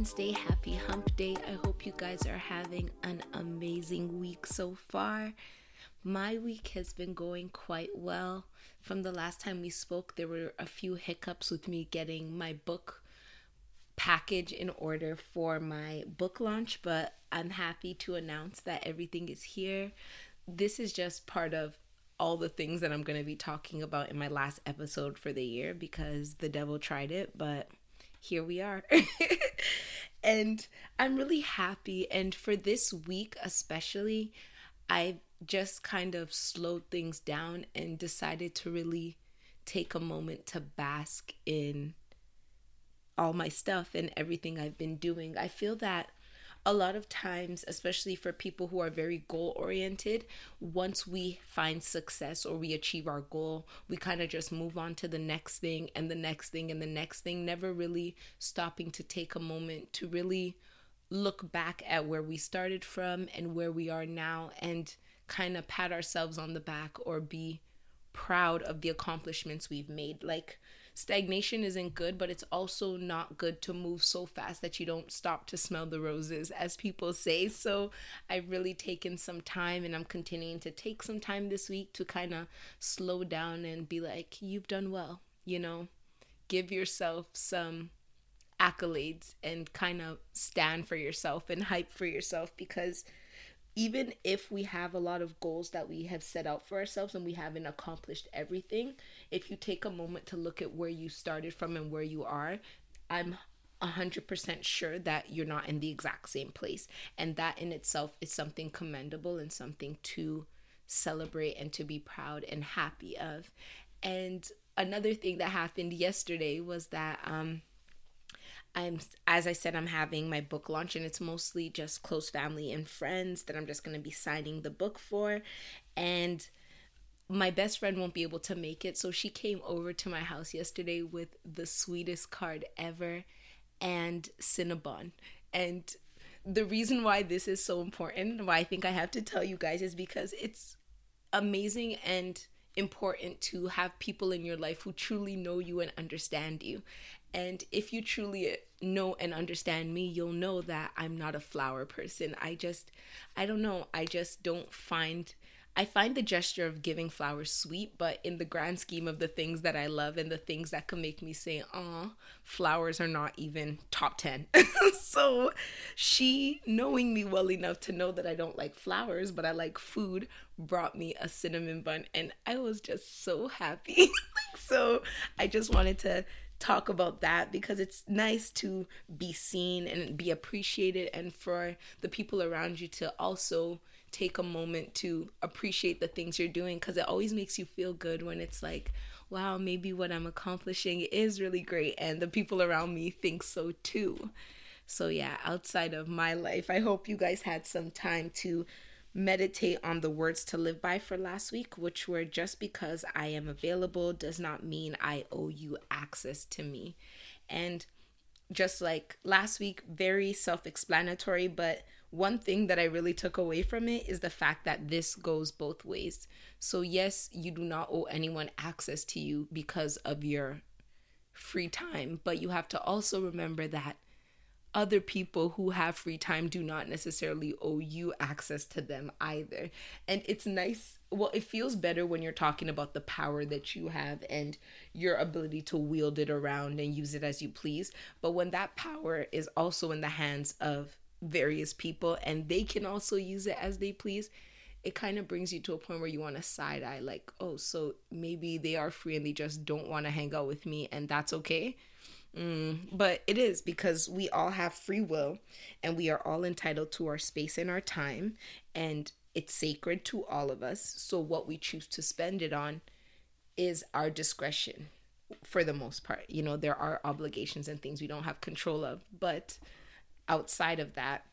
Wednesday, happy hump day. I hope you guys are having an amazing week so far. My week has been going quite well. From the last time we spoke, there were a few hiccups with me getting my book package in order for my book launch, but I'm happy to announce that everything is here. This is just part of all the things that I'm going to be talking about in my last episode for the year because the devil tried it, but here we are. and I'm really happy. And for this week, especially, I just kind of slowed things down and decided to really take a moment to bask in all my stuff and everything I've been doing. I feel that a lot of times, especially for people who are very goal oriented, once we find success or we achieve our goal, we kind of just move on to the next thing and the next thing and the next thing, never really stopping to take a moment to really look back at where we started from and where we are now and kind of pat ourselves on the back or be proud of the accomplishments we've made. Like, stagnation isn't good, but it's also not good to move so fast that you don't stop to smell the roses, as people say. So I've really taken some time and I'm continuing to take some time this week to kind of slow down and be like, you've done well, you know, give yourself some accolades and kind of stand for yourself and hype for yourself because even if we have a lot of goals that we have set out for ourselves and we haven't accomplished everything, if you take a moment to look at where you started from and where you are, I'm 100% sure that you're not in the exact same place. And that in itself is something commendable and something to celebrate and to be proud and happy of. And another thing that happened yesterday was that um, I'm as I said I'm having my book launch and it's mostly just close family and friends that I'm just going to be signing the book for and my best friend won't be able to make it so she came over to my house yesterday with the sweetest card ever and Cinnabon and the reason why this is so important why I think I have to tell you guys is because it's amazing and important to have people in your life who truly know you and understand you. And if you truly know and understand me, you'll know that I'm not a flower person. I just, I don't know, I just don't find. I find the gesture of giving flowers sweet, but in the grand scheme of the things that I love and the things that can make me say, "Aw, flowers are not even top 10. so, she, knowing me well enough to know that I don't like flowers, but I like food, brought me a cinnamon bun, and I was just so happy. so, I just wanted to talk about that because it's nice to be seen and be appreciated and for the people around you to also take a moment to appreciate the things you're doing because it always makes you feel good when it's like wow maybe what i'm accomplishing is really great and the people around me think so too so yeah outside of my life i hope you guys had some time to meditate on the words to live by for last week, which were just because I am available does not mean I owe you access to me. And just like last week, very self explanatory, but one thing that I really took away from it is the fact that this goes both ways. So, yes, you do not owe anyone access to you because of your free time, but you have to also remember that other people who have free time do not necessarily owe you access to them either. And it's nice. Well, it feels better when you're talking about the power that you have and your ability to wield it around and use it as you please. But when that power is also in the hands of various people and they can also use it as they please, it kind of brings you to a point where you want to side eye, like, oh, so maybe they are free and they just don't want to hang out with me, and that's okay Mm, but it is because we all have free will and we are all entitled to our space and our time, and it's sacred to all of us. So, what we choose to spend it on is our discretion for the most part. You know, there are obligations and things we don't have control of, but outside of that,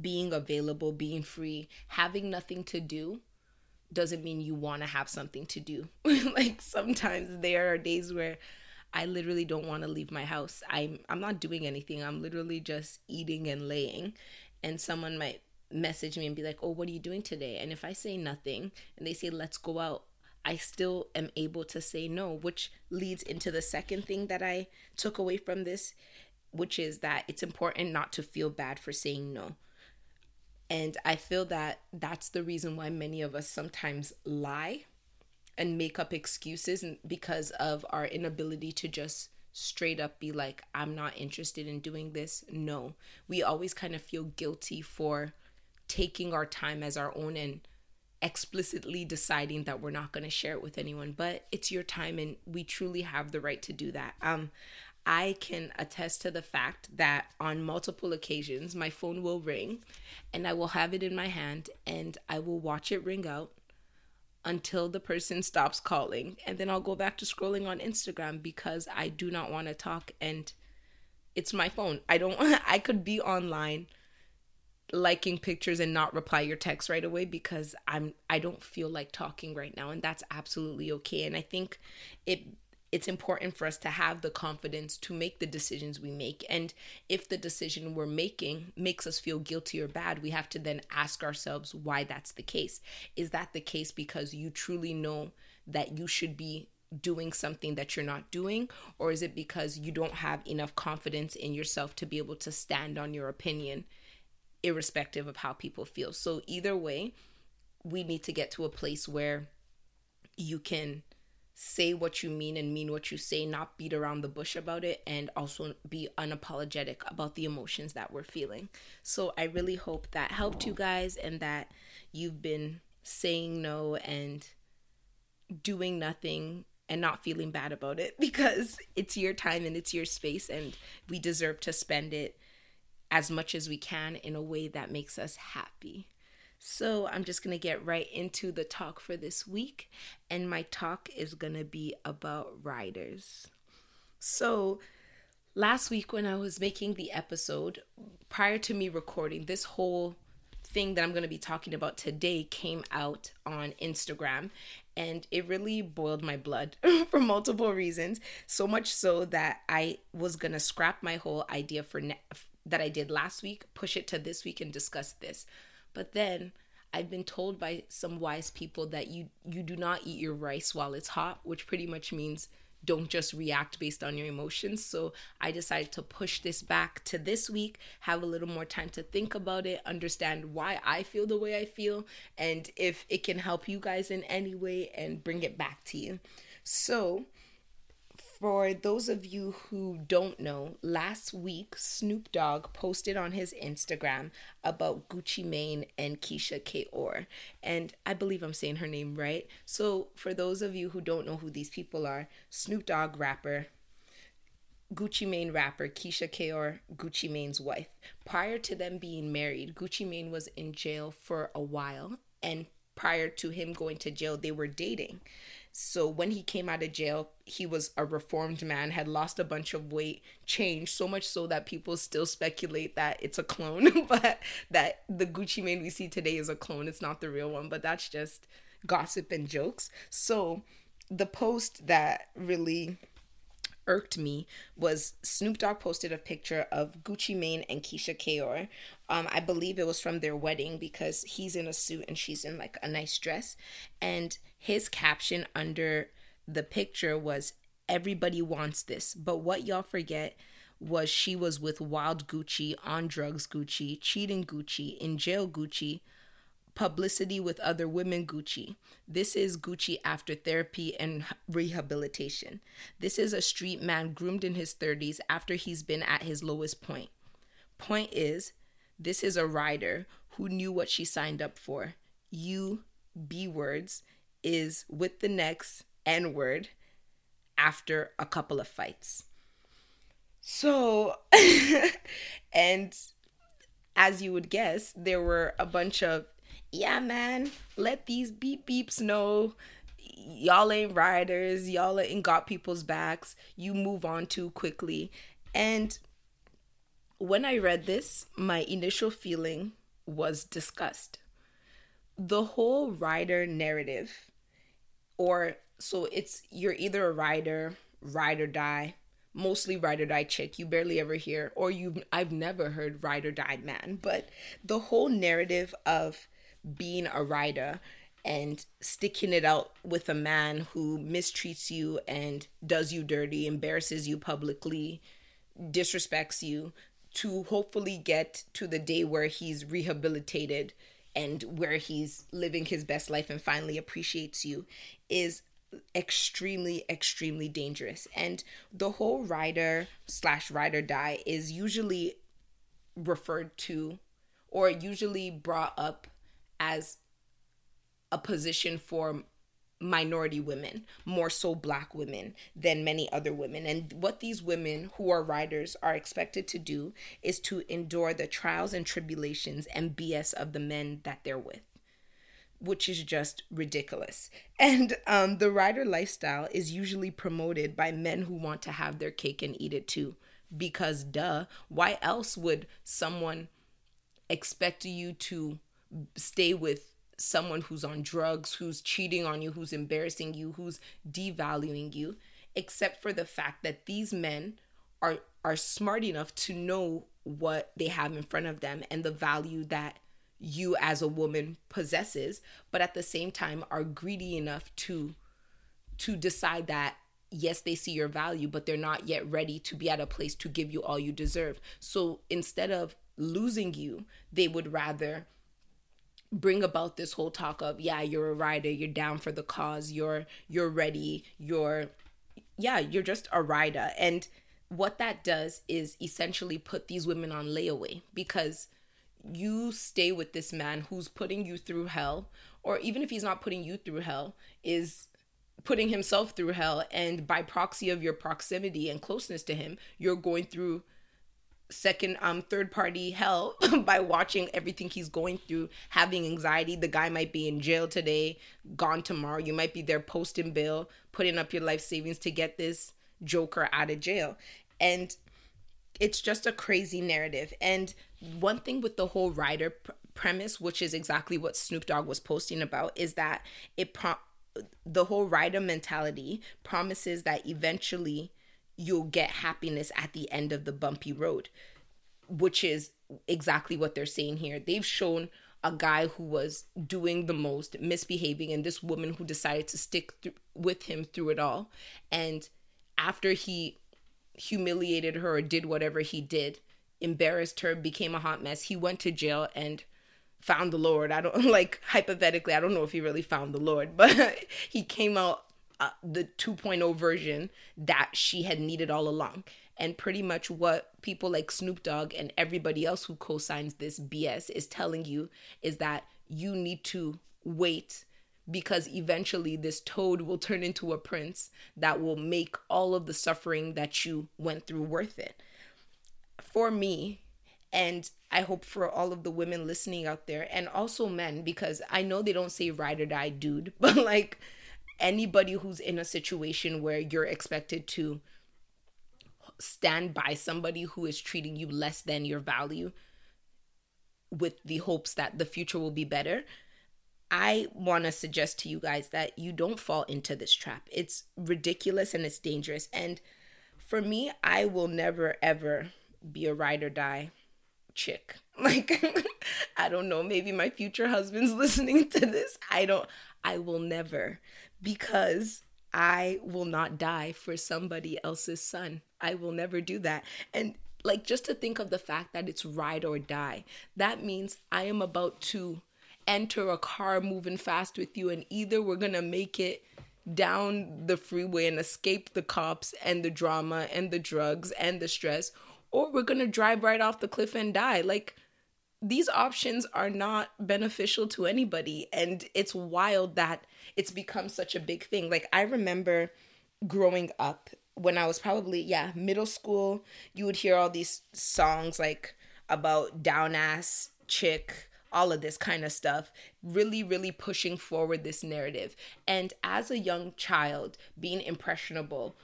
being available, being free, having nothing to do doesn't mean you want to have something to do. like sometimes there are days where I literally don't want to leave my house. I'm I'm not doing anything. I'm literally just eating and laying. And someone might message me and be like, "Oh, what are you doing today?" And if I say nothing and they say, "Let's go out," I still am able to say no, which leads into the second thing that I took away from this, which is that it's important not to feel bad for saying no. And I feel that that's the reason why many of us sometimes lie and make up excuses because of our inability to just straight up be like, I'm not interested in doing this. No, we always kind of feel guilty for taking our time as our own and explicitly deciding that we're not going to share it with anyone but it's your time and we truly have the right to do that um I can attest to the fact that on multiple occasions my phone will ring and I will have it in my hand and I will watch it ring out until the person stops calling and then I'll go back to scrolling on Instagram because I do not want to talk and it's my phone. I don't I could be online liking pictures and not reply your text right away because I'm I don't feel like talking right now and that's absolutely okay and I think it it's important for us to have the confidence to make the decisions we make. And if the decision we're making makes us feel guilty or bad we have to then ask ourselves why that's the case. Is that the case because you truly know that you should be doing something that you're not doing? Or is it because you don't have enough confidence in yourself to be able to stand on your opinion irrespective of how people feel. So, either way, we need to get to a place where you can say what you mean and mean what you say, not beat around the bush about it, and also be unapologetic about the emotions that we're feeling. So, I really hope that helped you guys and that you've been saying no and doing nothing and not feeling bad about it because it's your time and it's your space and we deserve to spend it as much as we can in a way that makes us happy. So, I'm just going to get right into the talk for this week, and my talk is going to be about riders. So, last week when I was making the episode, prior to me recording, this whole thing that I'm going to be talking about today came out on Instagram and it really boiled my blood for multiple reasons so much so that I was going to scrap my whole idea for ne- that I did last week, push it to this week and discuss this. But then I've been told by some wise people that you you do not eat your rice while it's hot, which pretty much means don't just react based on your emotions. So I decided to push this back to this week, have a little more time to think about it, understand why I feel the way I feel, and if it can help you guys in any way and bring it back to you. So, for those of you who don't know, last week Snoop Dogg posted on his Instagram about Gucci Mane and Keyshia Ka'oir. And I believe I'm saying her name right. So, for those of you who don't know who these people are, Snoop Dogg rapper, Gucci Mane rapper Keyshia Ka'oir, Gucci Mane's wife. Prior to them being married, Gucci Mane was in jail for a while. And prior to him going to jail, they were dating. So when he came out of jail, he was a reformed man, had lost a bunch of weight, changed so much so that people still speculate that it's a clone, but that the Gucci Mane we see today is a clone. It's not the real one, but that's just gossip and jokes. So the post that really irked me was Snoop Dogg posted a picture of Gucci Mane and Keyshia Ka'oir. Um, I believe it was from their wedding because he's in a suit and she's in like a nice dress. And his caption under the picture was everybody wants this but what y'all forget was she was with wild gucci on drugs gucci cheating gucci in jail gucci publicity with other women gucci. This is gucci after therapy and rehabilitation. This is a street man groomed in his 30s after he's been at his lowest point. Point is this is a rider who knew what she signed up for. You b words is with the next N word after a couple of fights. So, and as you would guess, there were a bunch of, yeah, man, let these beep beeps know y'all ain't riders, y'all ain't got people's backs, you move on too quickly. And when I read this, my initial feeling was disgust. The whole rider narrative or so it's you're either a rider, ride or die, mostly ride or die chick. You barely ever hear, or you I've never heard ride or die man. But the whole narrative of being a rider and sticking it out with a man who mistreats you and does you dirty, embarrasses you publicly, disrespects you, to hopefully get to the day where he's rehabilitated and where he's living his best life and finally appreciates you is extremely extremely dangerous. And the whole rider slash rider die is usually referred to or usually brought up as a position for minority women, more so black women than many other women. And what these women who are riders are expected to do is to endure the trials and tribulations and BS of the men that they're with. Which is just ridiculous. And um, the rider lifestyle is usually promoted by men who want to have their cake and eat it too. Because, duh, why else would someone expect you to stay with someone who's on drugs, who's cheating on you, who's embarrassing you, who's devaluing you, except for the fact that these men are are smart enough to know what they have in front of them and the value that you as a woman possesses, but at the same time are greedy enough to to decide that yes, they see your value, but they're not yet ready to be at a place to give you all you deserve. So instead of losing you, they would rather bring about this whole talk of yeah you're a rider you're down for the cause you're you're ready you're yeah you're just a rider. And what that does is essentially put these women on layaway because you stay with this man who's putting you through hell or even if he's not putting you through hell is putting himself through hell. And by proxy of your proximity and closeness to him you're going through second um third party help by watching everything he's going through having anxiety. The guy might be in jail today gone tomorrow. You might be there posting bail putting up your life savings to get this joker out of jail. And it's just a crazy narrative. And one thing with the whole rider pr- premise which is exactly what Snoop Dogg was posting about is that it pro- the whole rider mentality promises that eventually you'll get happiness at the end of the bumpy road, which is exactly what they're saying here. They've shown a guy who was doing the most, misbehaving, and this woman who decided to stick th- with him through it all. And after he humiliated her or did whatever he did, embarrassed her, became a hot mess, he went to jail and found the Lord. I don't like hypothetically, I don't know if he really found the Lord, but he came out uh, the 2.0 version that she had needed all along. And pretty much what people like Snoop Dogg and everybody else who co signs this BS is telling you is that you need to wait because eventually this toad will turn into a prince that will make all of the suffering that you went through worth it. For me, and I hope for all of the women listening out there and also men, because I know they don't say ride or die, dude, but like anybody who's in a situation where you're expected to stand by somebody who is treating you less than your value with the hopes that the future will be better, I want to suggest to you guys that you don't fall into this trap. It's ridiculous and it's dangerous. And for me, I will never ever be a ride or die chick. Like, I don't know, maybe my future husband's listening to this. I don't, I will never because I will not die for somebody else's son. I will never do that. And like just to think of the fact that it's ride or die, that means I am about to enter a car moving fast with you, and either we're gonna make it down the freeway and escape the cops and the drama and the drugs and the stress, or we're gonna drive right off the cliff and die. Like, these options are not beneficial to anybody. And it's wild that it's become such a big thing. Like, I remember growing up when I was probably, yeah, middle school, you would hear all these songs like about down ass chick, all of this kind of stuff, really, really pushing forward this narrative. And as a young child, being impressionable,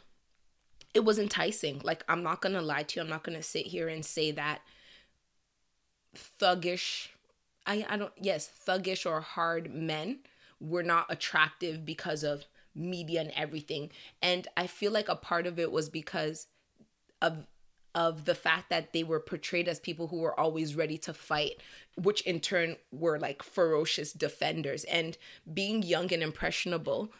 it was enticing. Like, I'm not gonna lie to you, I'm not gonna sit here and say that thuggish I, I don't yes thuggish or hard men were not attractive because of media and everything and i feel like a part of it was because of of the fact that they were portrayed as people who were always ready to fight, which in turn were like ferocious defenders. And being young and impressionable,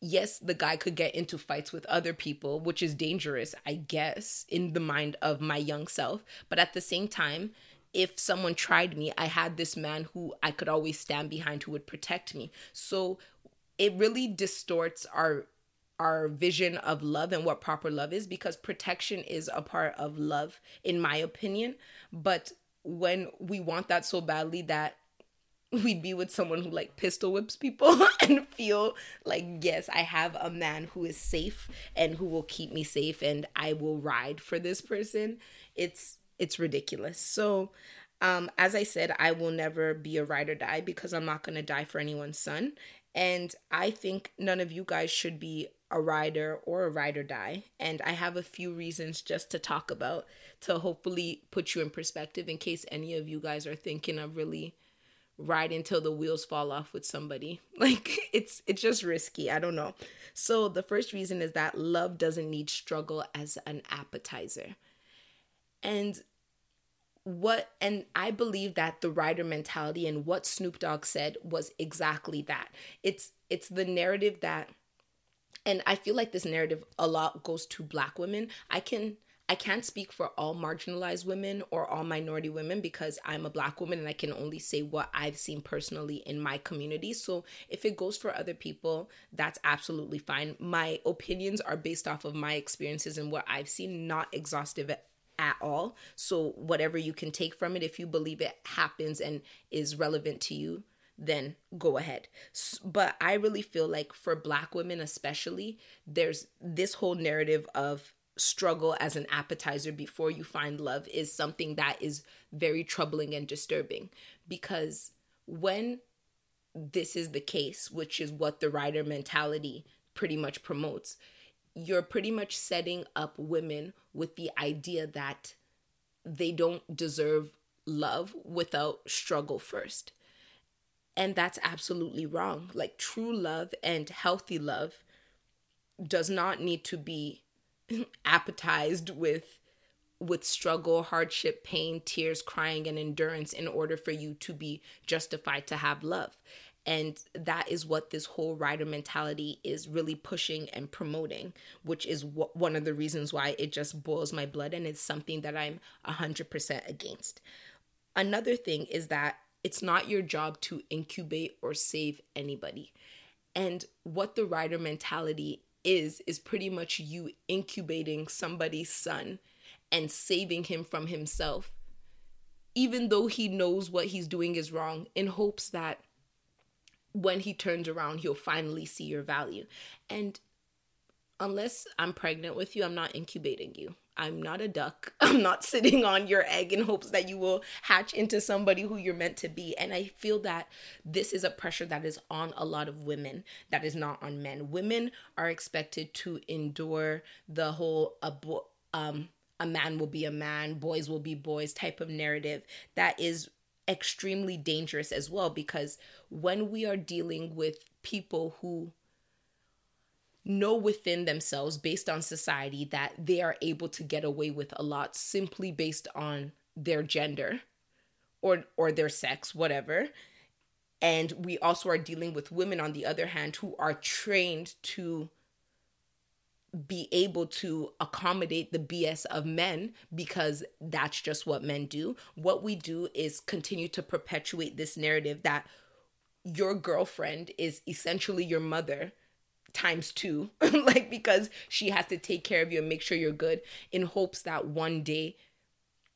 yes, the guy could get into fights with other people, which is dangerous, I guess, in the mind of my young self. But at the same time, if someone tried me, I had this man who I could always stand behind who would protect me. So it really distorts our our vision of love and what proper love is because protection is a part of love in my opinion but when we want that so badly that we'd be with someone who like pistol whips people and feel like yes i have a man who is safe and who will keep me safe and i will ride for this person it's it's ridiculous so um as i said i will never be a ride or die because i'm not going to die for anyone's son and i think none of you guys should be a rider or a ride or die. And I have a few reasons just to talk about to hopefully put you in perspective in case any of you guys are thinking of really riding till the wheels fall off with somebody. Like it's it's just risky. I don't know. So the first reason is that love doesn't need struggle as an appetizer. And what and I believe that the rider mentality and what Snoop Dogg said was exactly that. It's it's the narrative that and I feel like this narrative a lot goes to black women. I can I can't speak for all marginalized women or all minority women because I'm a black woman and I can only say what I've seen personally in my community. So if it goes for other people, that's absolutely fine. My opinions are based off of my experiences and what I've seen, not exhaustive at all. So whatever you can take from it, if you believe it happens and is relevant to you, then go ahead. But I really feel like for black women, especially, there's this whole narrative of struggle as an appetizer before you find love is something that is very troubling and disturbing because when this is the case, which is what the rider mentality pretty much promotes, you're pretty much setting up women with the idea that they don't deserve love without struggle first. And that's absolutely wrong. Like true love and healthy love does not need to be appetized with with struggle, hardship, pain, tears, crying and endurance in order for you to be justified to have love. And that is what this whole rider mentality is really pushing and promoting, which is w- one of the reasons why it just boils my blood and it's something that I'm 100% against. Another thing is that it's not your job to incubate or save anybody. And what the rider mentality is, is pretty much you incubating somebody's son and saving him from himself, even though he knows what he's doing is wrong, in hopes that when he turns around, he'll finally see your value. And unless I'm pregnant with you, I'm not incubating you. I'm not a duck. I'm not sitting on your egg in hopes that you will hatch into somebody who you're meant to be. And I feel that this is a pressure that is on a lot of women that is not on men. Women are expected to endure the whole um a man will be a man, boys will be boys type of narrative that is extremely dangerous as well because when we are dealing with people who know within themselves based on society that they are able to get away with a lot simply based on their gender or or their sex whatever. And we also are dealing with women on the other hand who are trained to be able to accommodate the BS of men because that's just what men do. What we do is continue to perpetuate this narrative that your girlfriend is essentially your mother times two like because she has to take care of you and make sure you're good in hopes that one day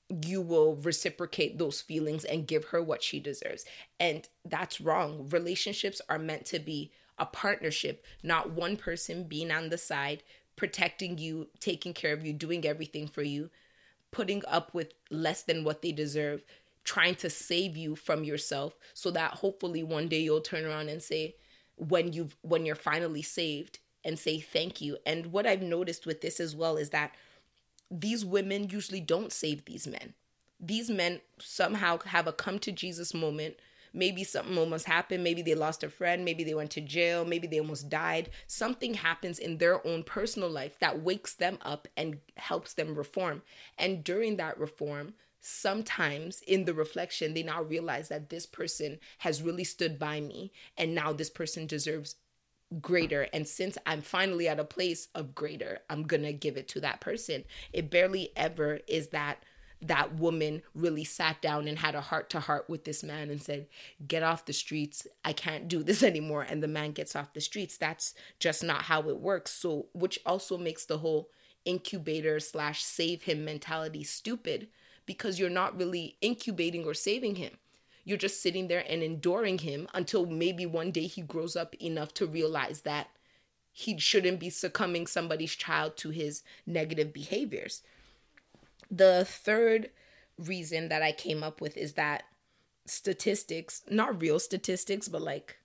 you will reciprocate those feelings and give her what she deserves and that's wrong relationships are meant to be a partnership not one person being on the side protecting you taking care of you doing everything for you putting up with less than what they deserve trying to save you from yourself so that hopefully one day you'll turn around and say when you've, when you're finally saved and say thank you. And what I've noticed with this as well is that these women usually don't save these men. These men somehow have a come to Jesus moment maybe something almost happened. Maybe they lost a friend. Maybe they went to jail. Maybe they almost died. Something happens in their own personal life that wakes them up and helps them reform. And during that reform sometimes in the reflection they now realize that this person has really stood by me. And now this person deserves greater. And since i'm finally at a place of greater i'm gonna give it to that person. It barely ever is that that woman really sat down and had a heart to heart with this man and said, Get off the streets. I can't do this anymore. And the man gets off the streets. That's just not how it works. So, which also makes the whole incubator slash save him mentality stupid because you're not really incubating or saving him. You're just sitting there and enduring him until maybe one day he grows up enough to realize that he shouldn't be succumbing somebody's child to his negative behaviors. The third reason that I came up with is that statistics, not real statistics, but like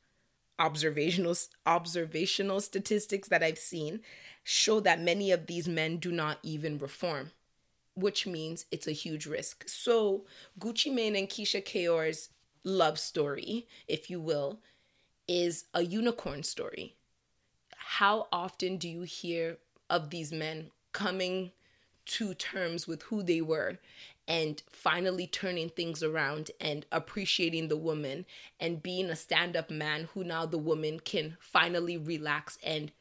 observational observational statistics that I've seen show that many of these men do not even reform, which means it's a huge risk. So, Gucci Mane and Keyshia Ka'oir's love story, if you will, is a unicorn story. How often do you hear of these men coming to terms with who they were and finally turning things around and appreciating the woman and being a stand up man who now the woman can finally relax and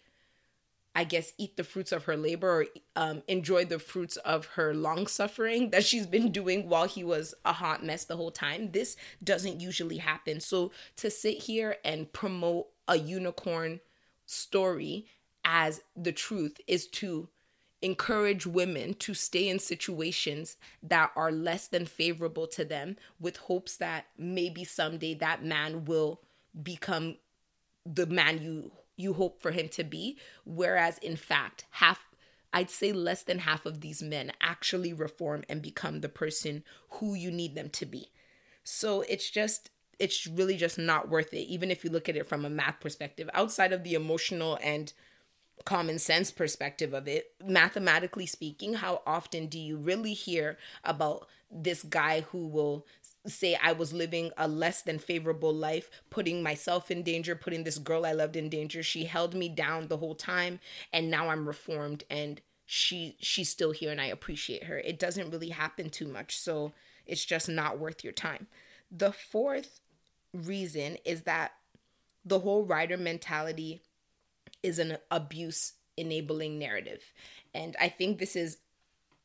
I guess eat the fruits of her labor or um, enjoy the fruits of her long suffering that she's been doing while he was a hot mess the whole time. This doesn't usually happen. So to sit here and promote a unicorn story as the truth is to encourage women to stay in situations that are less than favorable to them with hopes that maybe someday that man will become the man you you hope for him to be whereas in fact half I'd say less than half of these men actually reform and become the person who you need them to be. So it's just it's really just not worth it even if you look at it from a math perspective outside of the emotional and common sense perspective of it, mathematically speaking, how often do you really hear about this guy who will say I was living a less than favorable life, putting myself in danger, putting this girl I loved in danger. She held me down the whole time and now I'm reformed and she she's still here and I appreciate her. It doesn't really happen too much, so it's just not worth your time. The fourth reason is that the whole rider mentality is an abuse enabling narrative. And I think this is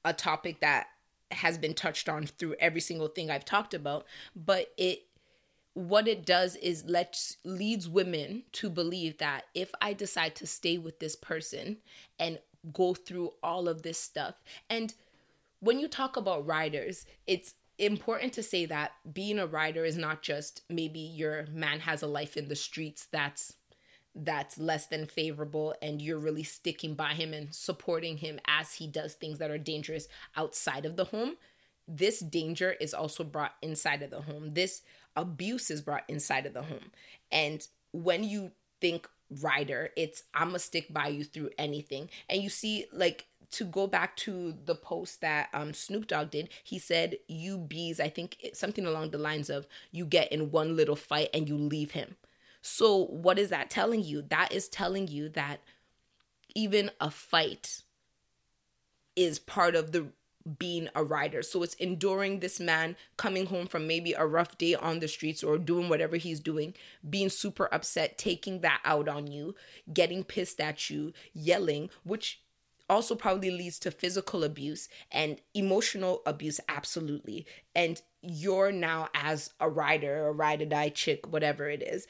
a topic that has been touched on through every single thing I've talked about, but it what it does is lets leads women to believe that if I decide to stay with this person and go through all of this stuff and when you talk about riders, it's important to say that being a rider is not just maybe your man has a life in the streets that's that's less than favorable and you're really sticking by him and supporting him as he does things that are dangerous outside of the home this danger is also brought inside of the home this abuse is brought inside of the home and when you think rider it's i'ma stick by you through anything and you see like to go back to the post that um, Snoop Dogg did, he said, "You bees, I think something along the lines of you get in one little fight and you leave him." So, what is that telling you? That is telling you that even a fight is part of the being a rider. So it's enduring this man coming home from maybe a rough day on the streets or doing whatever he's doing, being super upset, taking that out on you, getting pissed at you, yelling, which also probably leads to physical abuse and emotional abuse absolutely. And you're now as a rider a ride or die chick whatever it is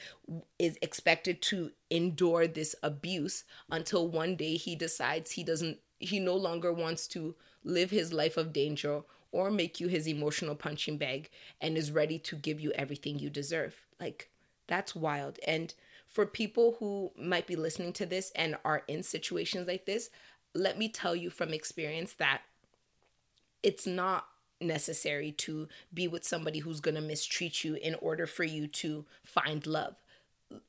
is expected to endure this abuse until one day he decides he doesn't he no longer wants to live his life of danger or make you his emotional punching bag and is ready to give you everything you deserve. Like that's wild. And for people who might be listening to this and are in situations like this let me tell you from experience that it's not necessary to be with somebody who's going to mistreat you in order for you to find love.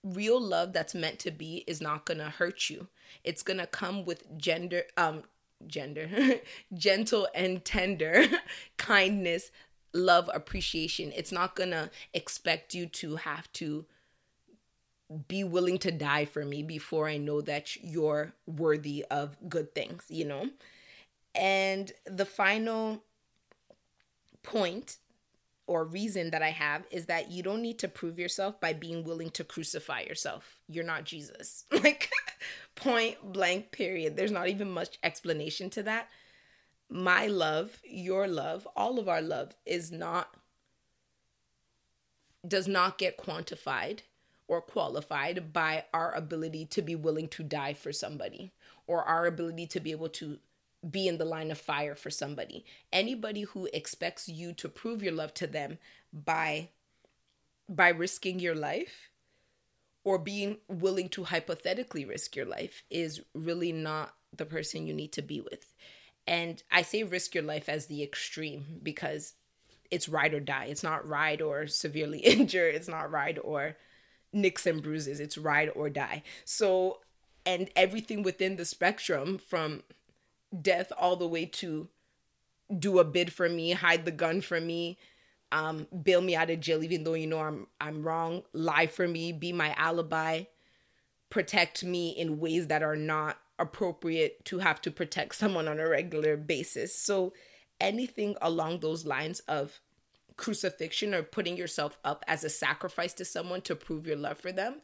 Real love that's meant to be is not going to hurt you. It's going to come with gender um gender gentle and tender kindness love appreciation. It's not going to expect you to have to be willing to die for me before I know that you're worthy of good things, you know? And the final point or reason that I have is that you don't need to prove yourself by being willing to crucify yourself. You're not Jesus. like, point blank, period. There's not even much explanation to that. My love, your love, all of our love is not, does not get quantified or qualified by our ability to be willing to die for somebody or our ability to be able to be in the line of fire for somebody. Anybody who expects you to prove your love to them by by risking your life or being willing to hypothetically risk your life is really not the person you need to be with. And I say risk your life as the extreme because it's ride or die. It's not ride or severely injure. It's not ride or nicks and bruises. It's ride or die. So, and everything within the spectrum from death all the way to do a bid for me, hide the gun for me, um, bail me out of jail even though you know I'm I'm wrong, lie for me, be my alibi, protect me in ways that are not appropriate to have to protect someone on a regular basis. So anything along those lines of crucifixion or putting yourself up as a sacrifice to someone to prove your love for them,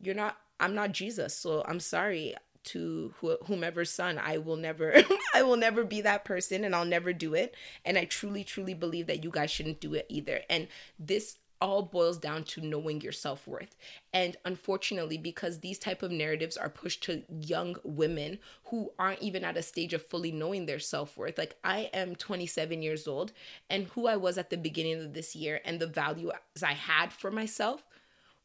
you're not I'm not Jesus. So I'm sorry to wh- whomever's son. I will never i will never be that person and i'll never do it. And i truly truly believe that you guys shouldn't do it either. And this all boils down to knowing your self-worth and unfortunately because these type of narratives are pushed to young women who aren't even at a stage of fully knowing their self-worth like i am 27 years old and who i was at the beginning of this year and the values i had for myself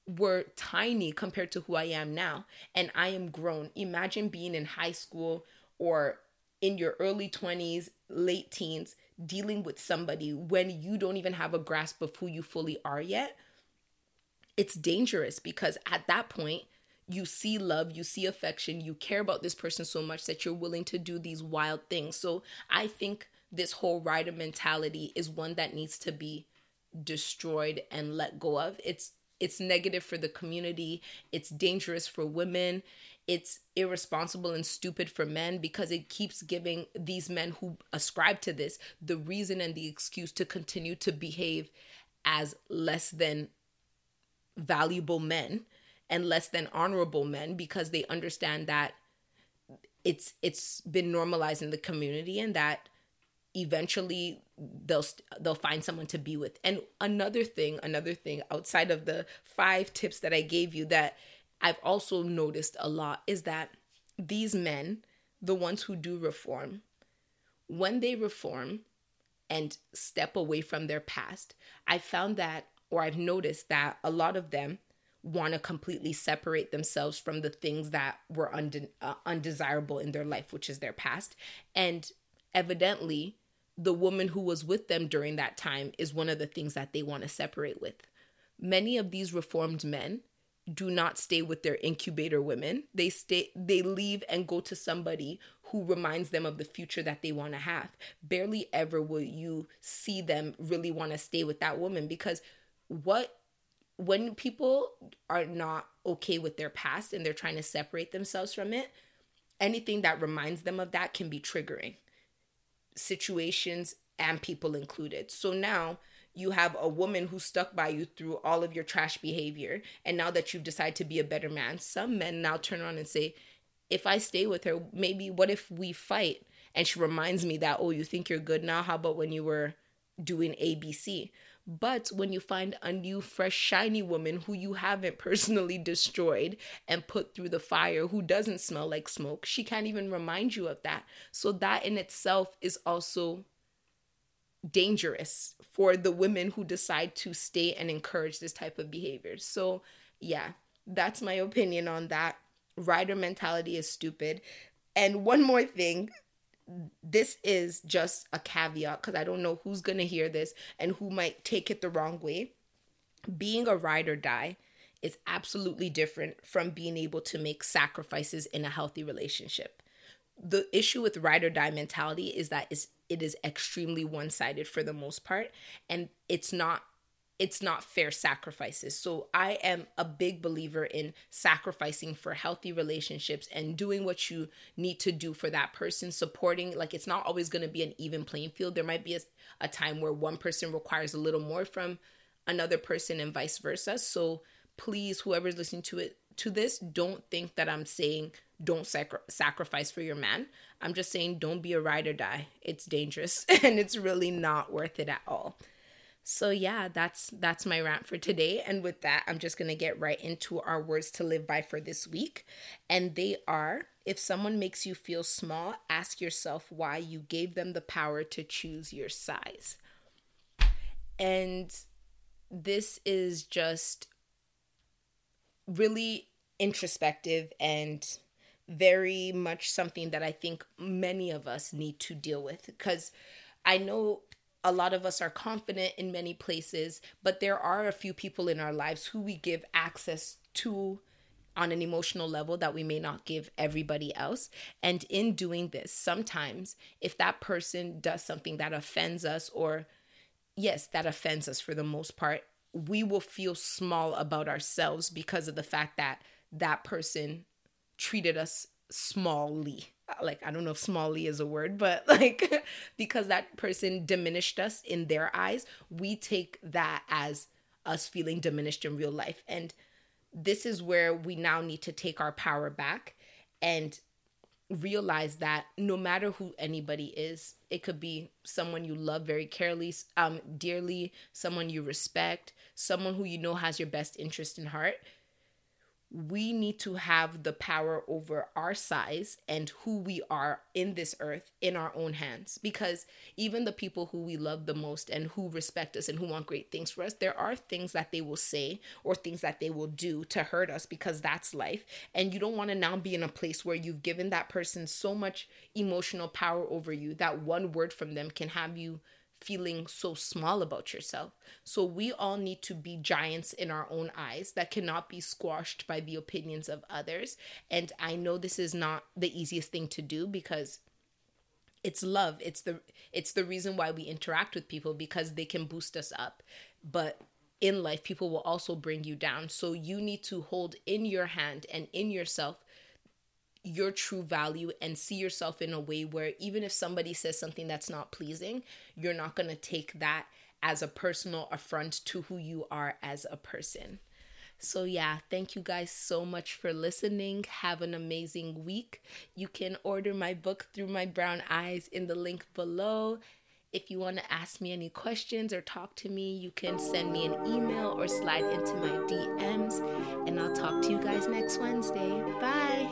were tiny compared to who I am now. And I am grown. Imagine being in high school or in your early 20s, late teens, dealing with somebody when you don't even have a grasp of who you fully are yet. It's dangerous because at that point, you see love, you see affection, you care about this person so much that you're willing to do these wild things. So I think this whole rider mentality is one that needs to be destroyed and let go of. It's it's negative for the community, it's dangerous for women, it's irresponsible and stupid for men because it keeps giving these men who ascribe to this the reason and the excuse to continue to behave as less than valuable men and less than honorable men because they understand that it's it's been normalized in the community and that eventually they'll they'll find someone to be with. And another thing another thing outside of the five tips that i gave you that i've also noticed a lot is that these men the ones who do reform when they reform and step away from their past i found that or i've noticed that a lot of them want to completely separate themselves from the things that were unde- uh, undesirable in their life which is their past and evidently the woman who was with them during that time is one of the things that they want to separate with. Many of these reformed men do not stay with their incubator women. They stay they leave and go to somebody who reminds them of the future that they want to have. Barely ever will you see them really want to stay with that woman because what when people are not okay with their past and they're trying to separate themselves from it, anything that reminds them of that can be triggering situations and people included. So now you have a woman who stuck by you through all of your trash behavior. And now that you've decided to be a better man, some men now turn around and say, if I stay with her, maybe what if we fight? And she reminds me that, oh, you think you're good now? How about when you were doing ABC? But when you find a new, fresh, shiny woman who you haven't personally destroyed and put through the fire, who doesn't smell like smoke, she can't even remind you of that. So, that in itself is also dangerous for the women who decide to stay and encourage this type of behavior. So, yeah, that's my opinion on that. Rider mentality is stupid. And one more thing this is just a caveat because I don't know who's going to hear this and who might take it the wrong way. Being a ride or die is absolutely different from being able to make sacrifices in a healthy relationship. The issue with ride or die mentality is that it's it is extremely one-sided for the most part and it's not it's not fair sacrifices. So I am a big believer in sacrificing for healthy relationships and doing what you need to do for that person, supporting like it's not always going to be an even playing field. There might be a, a time where one person requires a little more from another person and vice versa. So please whoever's listening to it to this, don't think that I'm saying don't sacri- sacrifice for your man. I'm just saying don't be a ride or die. It's dangerous and it's really not worth it at all. So yeah, that's that's my rant for today and with that I'm just going to get right into our words to live by for this week. And they are if someone makes you feel small, ask yourself why you gave them the power to choose your size. And this is just really introspective and very much something that I think many of us need to deal with because I know a lot of us are confident in many places, but there are a few people in our lives who we give access to on an emotional level that we may not give everybody else. And in doing this, sometimes if that person does something that offends us, or yes, that offends us for the most part, we will feel small about ourselves because of the fact that that person treated us smallly like I don't know if smallly is a word, but like because that person diminished us in their eyes, we take that as us feeling diminished in real life. And this is where we now need to take our power back and realize that no matter who anybody is, it could be someone you love very carefully, um, dearly, someone you respect, someone who you know has your best interest in heart we need to have the power over our size and who we are in this earth in our own hands. Because even the people who we love the most and who respect us and who want great things for us, there are things that they will say or things that they will do to hurt us because that's life. And you don't want to now be in a place where you've given that person so much emotional power over you that one word from them can have you feeling so small about yourself. So we all need to be giants in our own eyes that cannot be squashed by the opinions of others. And I know this is not the easiest thing to do because it's love. It's the it's the reason why we interact with people because they can boost us up. But in life people will also bring you down. So you need to hold in your hand and in yourself your true value and see yourself in a way where even if somebody says something that's not pleasing, you're not going to take that as a personal affront to who you are as a person. So, yeah, thank you guys so much for listening. Have an amazing week. You can order my book through my brown eyes in the link below. If you want to ask me any questions or talk to me, you can send me an email or slide into my DMs. And I'll talk to you guys next Wednesday. Bye.